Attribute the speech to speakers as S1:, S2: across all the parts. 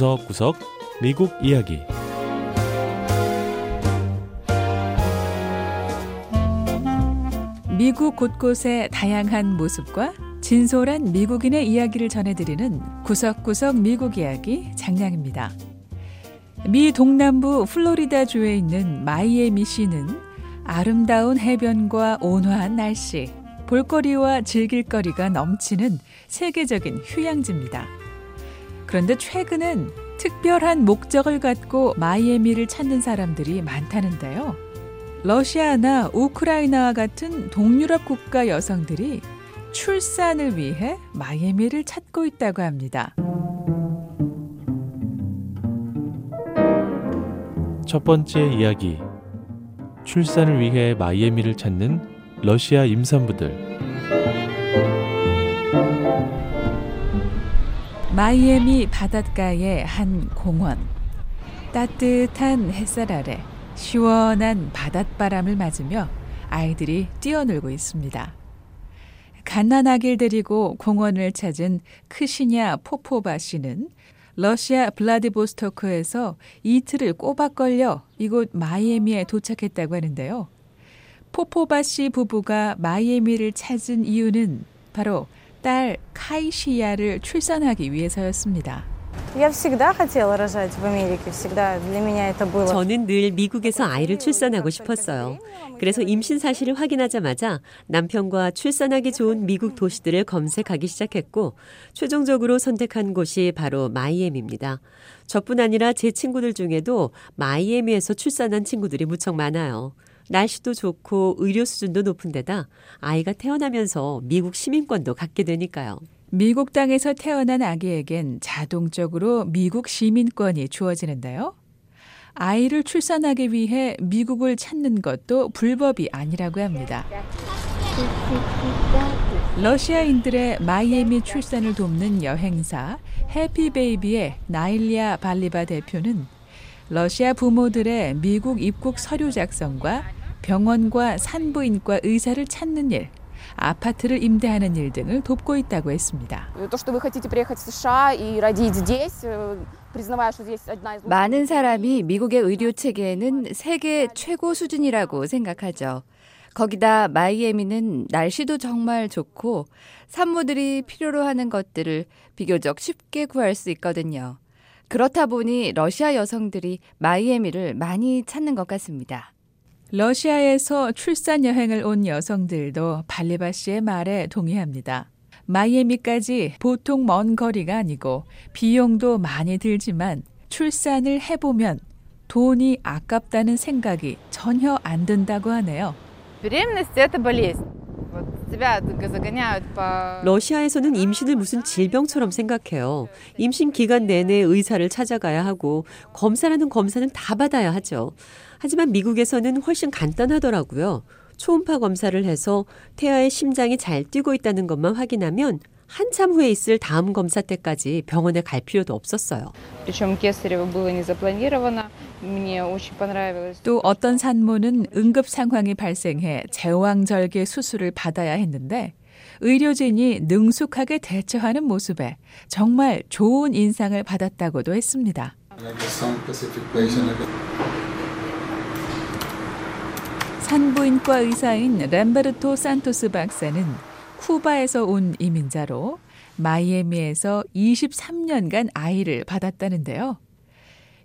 S1: 구석구석 미국 이야기
S2: 미국 곳곳의 다양한 모습과 진솔한 미국인의 이야기를 전해드리는 구석구석 미국 이야기 장량입니다. 미 동남부 플로리다 주에 있는 마이애미 시는 아름다운 해변과 온화한 날씨, 볼거리와 즐길 거리가 넘치는 세계적인 휴양지입니다. 그런데 최근엔 특별한 목적을 갖고 마이애미를 찾는 사람들이 많다는데요. 러시아나 우크라이나와 같은 동유럽 국가 여성들이 출산을 위해 마이애미를 찾고 있다고 합니다.
S1: 첫 번째 이야기 출산을 위해 마이애미를 찾는 러시아 임산부들
S2: 마이애미 바닷가의 한 공원. 따뜻한 햇살 아래 시원한 바닷바람을 맞으며 아이들이 뛰어놀고 있습니다. 갓난아기를 데리고 공원을 찾은 크시냐 포포바 씨는 러시아 블라디보스토크에서 이틀을 꼬박 걸려 이곳 마이애미에 도착했다고 하는데요. 포포바 씨 부부가 마이애미를 찾은 이유는 바로 딸 카이시야를 출산하기 위해서였습니다.
S3: 저는 늘 미국에서 아이를 출산하고 싶었어요. 그래서 임신 사실을 확인하자마자 남편과 출산하기 좋은 미국 도시들을 검색하기 시작했고 최종적으로 선택한 곳이 바로 마이애미입니다. 저뿐 아니라 제 친구들 중에도 마이애미에서 출산한 친구들이 무척 많아요. 날씨도 좋고 의료 수준도 높은 데다 아이가 태어나면서 미국 시민권도 갖게 되니까요.
S2: 미국 땅에서 태어난 아기에겐 자동적으로 미국 시민권이 주어지는데요. 아이를 출산하기 위해 미국을 찾는 것도 불법이 아니라고 합니다. 러시아인들의 마이애미 출산을 돕는 여행사 해피베이비의 나일리아 발리바 대표는 러시아 부모들의 미국 입국 서류 작성과 병원과 산부인과 의사를 찾는 일, 아파트를 임대하는 일 등을 돕고 있다고 했습니다.
S4: 많은 사람이 미국의 의료 체계는 세계 최고 수준이라고 생각하죠. 거기다 마이애미는 날씨도 정말 좋고 산모들이 필요로 하는 것들을 비교적 쉽게 구할 수 있거든요. 그렇다 보니 러시아 여성들이 마이애미를 많이 찾는 것 같습니다.
S2: 러시아에서 출산 여행을 온 여성들도 발리바 씨의 말에 동의합니다. 마이애미까지 보통 먼 거리가 아니고 비용도 많이 들지만 출산을 해보면 돈이 아깝다는 생각이 전혀 안 든다고 하네요.
S3: 러시아에서는 임신을 무슨 질병처럼 생각해요. 임신 기간 내내 의사를 찾아가야 하고 검사라는 검사는 다 받아야 하죠. 하지만 미국에서는 훨씬 간단하더라고요. 초음파 검사를 해서 태아의 심장이 잘 뛰고 있다는 것만 확인하면 한참 후에 있을 다음 검사 때까지 병원에 갈 필요도 없었어요.
S2: 또 어떤 산모는 응급 상황이 발생해 제왕절개 수술을 받아야 했는데 의료진이 능숙하게 대처하는 모습에 정말 좋은 인상을 받았다고도 했습니다. 산부인과 의사인 램베르토 산토스 박사는 쿠바에서 온 이민자로 마이애미에서 23년간 아이를 받았다는데요.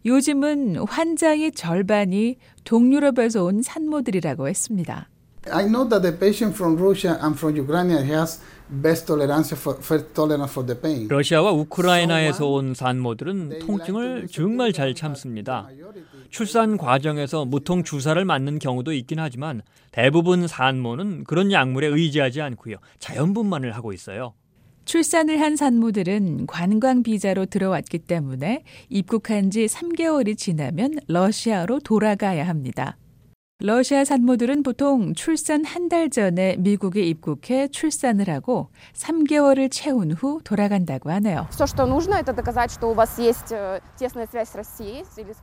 S2: 요즘은 환자의 절반이 동유럽에서 온 산모들이라고 했습니다. I know that the patient from Russia and from Ukraine has
S5: best tolerance for, for tolerance for the pain. 러시아와 우크라이나에서 온 산모들은 통증을 정말 잘 참습니다. 출산 과정에서 무통 주사를 맞는 경우도 있긴 하지만 대부분 산모는 그런 약물에 의지하지 않고요. 자연분만을 하고 있어요.
S2: 출산을 한 산모들은 관광 비자로 들어왔기 때문에 입국한 지 3개월이 지나면 러시아로 돌아가야 합니다. 러시아 산모들은 보통 출산 한 달 전에 미국에 입국해 출산을 하고 3개월을 채운 후 돌아간다고 하네요.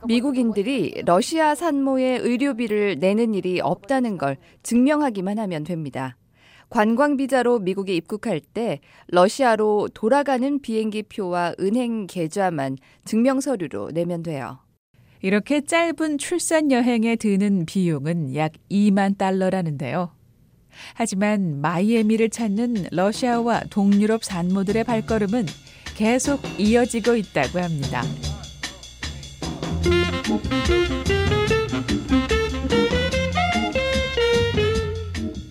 S4: 미국인들이 러시아 산모의 의료비를 내는 일이 없다는 걸 증명하기만 하면 됩니다. 관광 비자로 미국에 입국할 때 러시아로 돌아가는 비행기 표와 은행 계좌만 증명 서류로 내면 돼요.
S2: 이렇게 짧은 출산 여행에 드는 비용은 약 2만 달러라는데요. 하지만 마이애미를 찾는 러시아와 동유럽 산모들의 발걸음은 계속 이어지고 있다고 합니다.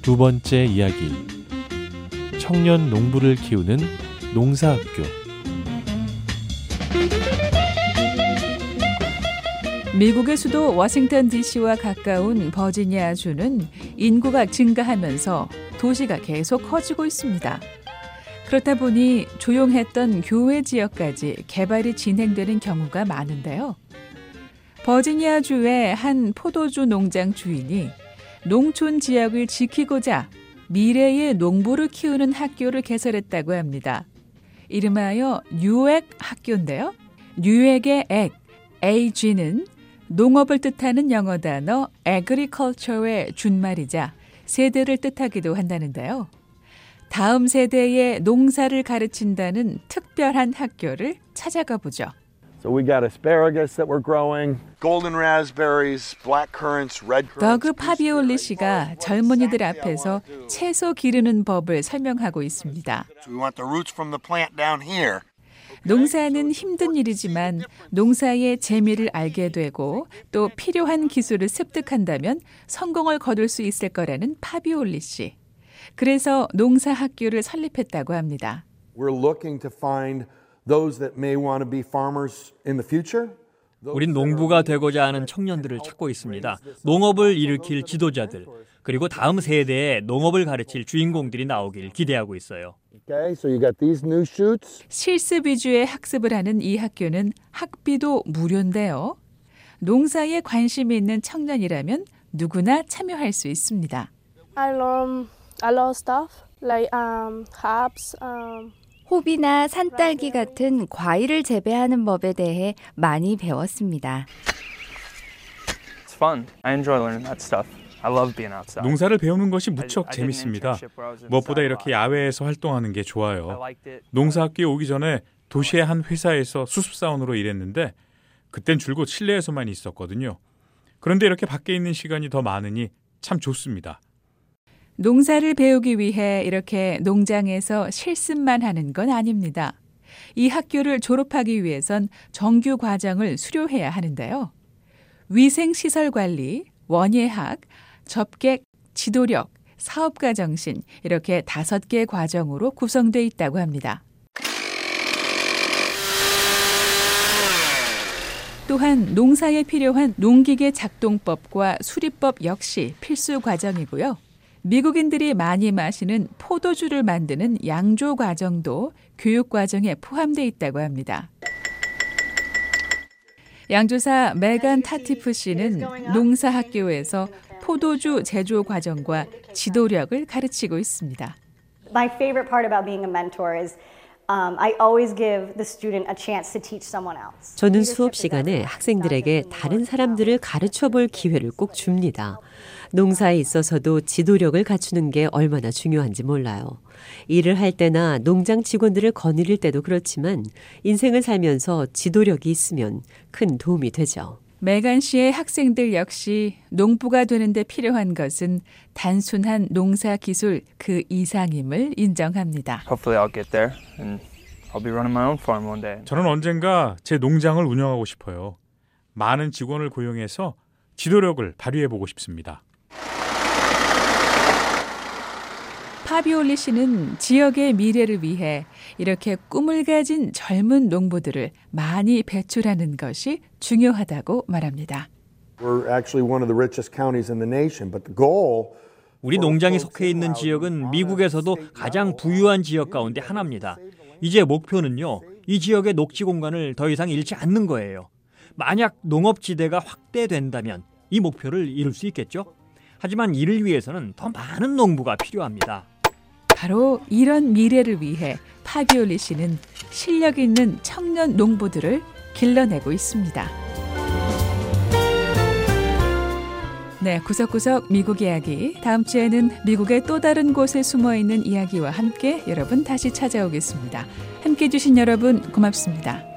S1: 두 번째 이야기. 청년 농부를 키우는 농사학교.
S2: 미국의 수도 워싱턴 DC와 가까운 버지니아주는 인구가 증가하면서 도시가 계속 커지고 있습니다. 그렇다 보니 조용했던 교외 지역까지 개발이 진행되는 경우가 많은데요. 버지니아주의 한 포도주 농장 주인이 농촌 지역을 지키고자 미래의 농부를 키우는 학교를 개설했다고 합니다. 이름하여 뉴액 학교인데요. 뉴액의 액, AG는 농업을 뜻하는 영어 단어 agriculture의 준말이자 세대를 뜻하기도 한다는데요. 다음 세대의 농사를 가르친다는 특별한 학교를 찾아가 보죠.
S6: So we got asparagus that we're growing. Golden raspberries, black currants, red currants.
S2: 더그 파비올리 씨가 젊은이들 앞에서 채소 기르는 법을 설명하고 있습니다.
S6: So we want the roots from the plant down here.
S2: 농사는 힘든 일이지만 농사의 재미를 알게 되고 또 필요한 기술을 습득한다면 성공을 거둘 수 있을 거라는 파비올리 씨. 그래서 농사 학교를 설립했다고 합니다.
S6: We're looking to find those that may want to be farmers in the future.
S5: 우린 농부가 되고자 하는 청년들을 찾고 있습니다. 농업을 일으킬 지도자들, 그리고 다음 세대에 농업을 가르칠 주인공들이 나오길 기대하고 있어요.
S6: Okay, so you got these new shoots.
S2: 실습 위주의 학습을 하는 이 학교는 학비도 무료인데요. 농사에 관심이 있는 청년이라면 누구나 참여할 수 있습니다.
S7: I learn a lot of stuff like um, herbs. Um,
S4: 호비나 산딸기 같은 과일을 재배하는 법에 대해 많이 배웠습니다.
S8: It's fun. I enjoy learning that stuff. I love being outside.
S9: 농사를 배우는 것이 무척 재밌습니다. 무엇보다 이렇게 야외에서 활동하는 게 좋아요. 농사학교에 오기 전에 도시의 한 회사에서 수습사원으로 일했는데 그땐 줄곧 실내에서만 있었거든요. 그런데 이렇게 밖에 있는 시간이 더 많으니 참 좋습니다.
S2: 농사를 배우기 위해 이렇게 농장에서 실습만 하는 건 아닙니다. 이 학교를 졸업하기 위해선 정규 과정을 수료해야 하는데요. 위생시설 관리, 원예학, 접객, 지도력, 사업가 정신 이렇게 다섯 개 과정으로 구성돼 있다고 합니다. 또한 농사에 필요한 농기계 작동법과 수리법 역시 필수 과정이고요. 미국인들이 많이 마시는 포도주를 만드는 양조 과정도 교육 과정에 포함되어 있다고 합니다. 양조사 메간 타티프 씨는 농사학교에서 포도주 제조 과정과 지도력을 가르치고 있습니다.
S10: My favorite part about being a mentor is um, I always give the student a chance to teach someone else.
S3: 저는 수업 시간에 학생들에게 다른 사람들을 가르쳐 볼 기회를 꼭 줍니다. 농사에 있어서도 지도력을 갖추는 게 얼마나 중요한지 몰라요. 일을 할 때나 농장 직원들을 거느릴 때도 그렇지만 인생을 살면서 지도력이 있으면 큰 도움이 되죠.
S2: 메간 씨의 학생들 역시 농부가 되는데 필요한 것은 단순한 농사 기술 그 이상임을 인정합니다.
S8: Hopefully I'll get there and I'll be running my own farm one day.
S9: 저는 언젠가 제 농장을 운영하고 싶어요. 많은 직원을 고용해서 지도력을 발휘해 보고 싶습니다.
S2: 파비올리 씨는 지역의 미래를 위해 이렇게 꿈을 가진 젊은 농부들을 많이 배출하는 것이 중요하다고 말합니다.
S6: We're actually one of the richest counties in the nation, but the goal
S5: 우리 농장이 속해 있는 지역은 미국에서도 가장 부유한 지역 가운데 하나입니다. 이제 목표는요, 이 지역의 녹지 공간을 더 이상 잃지 않는 거예요. 만약 농업지대가 확대된다면 이 목표를 이룰 수 있겠죠? 하지만 이를 위해서는 더 많은 농부가 필요합니다.
S2: 바로 이런 미래를 위해 파비올리 씨는 실력 있는 청년 농부들을 길러내고 있습니다. 네, 구석구석 미국 이야기. 다음 주에는 미국의 또 다른 곳에 숨어 있는 이야기와 함께 여러분 다시 찾아오겠습니다. 함께 해주신 여러분 고맙습니다.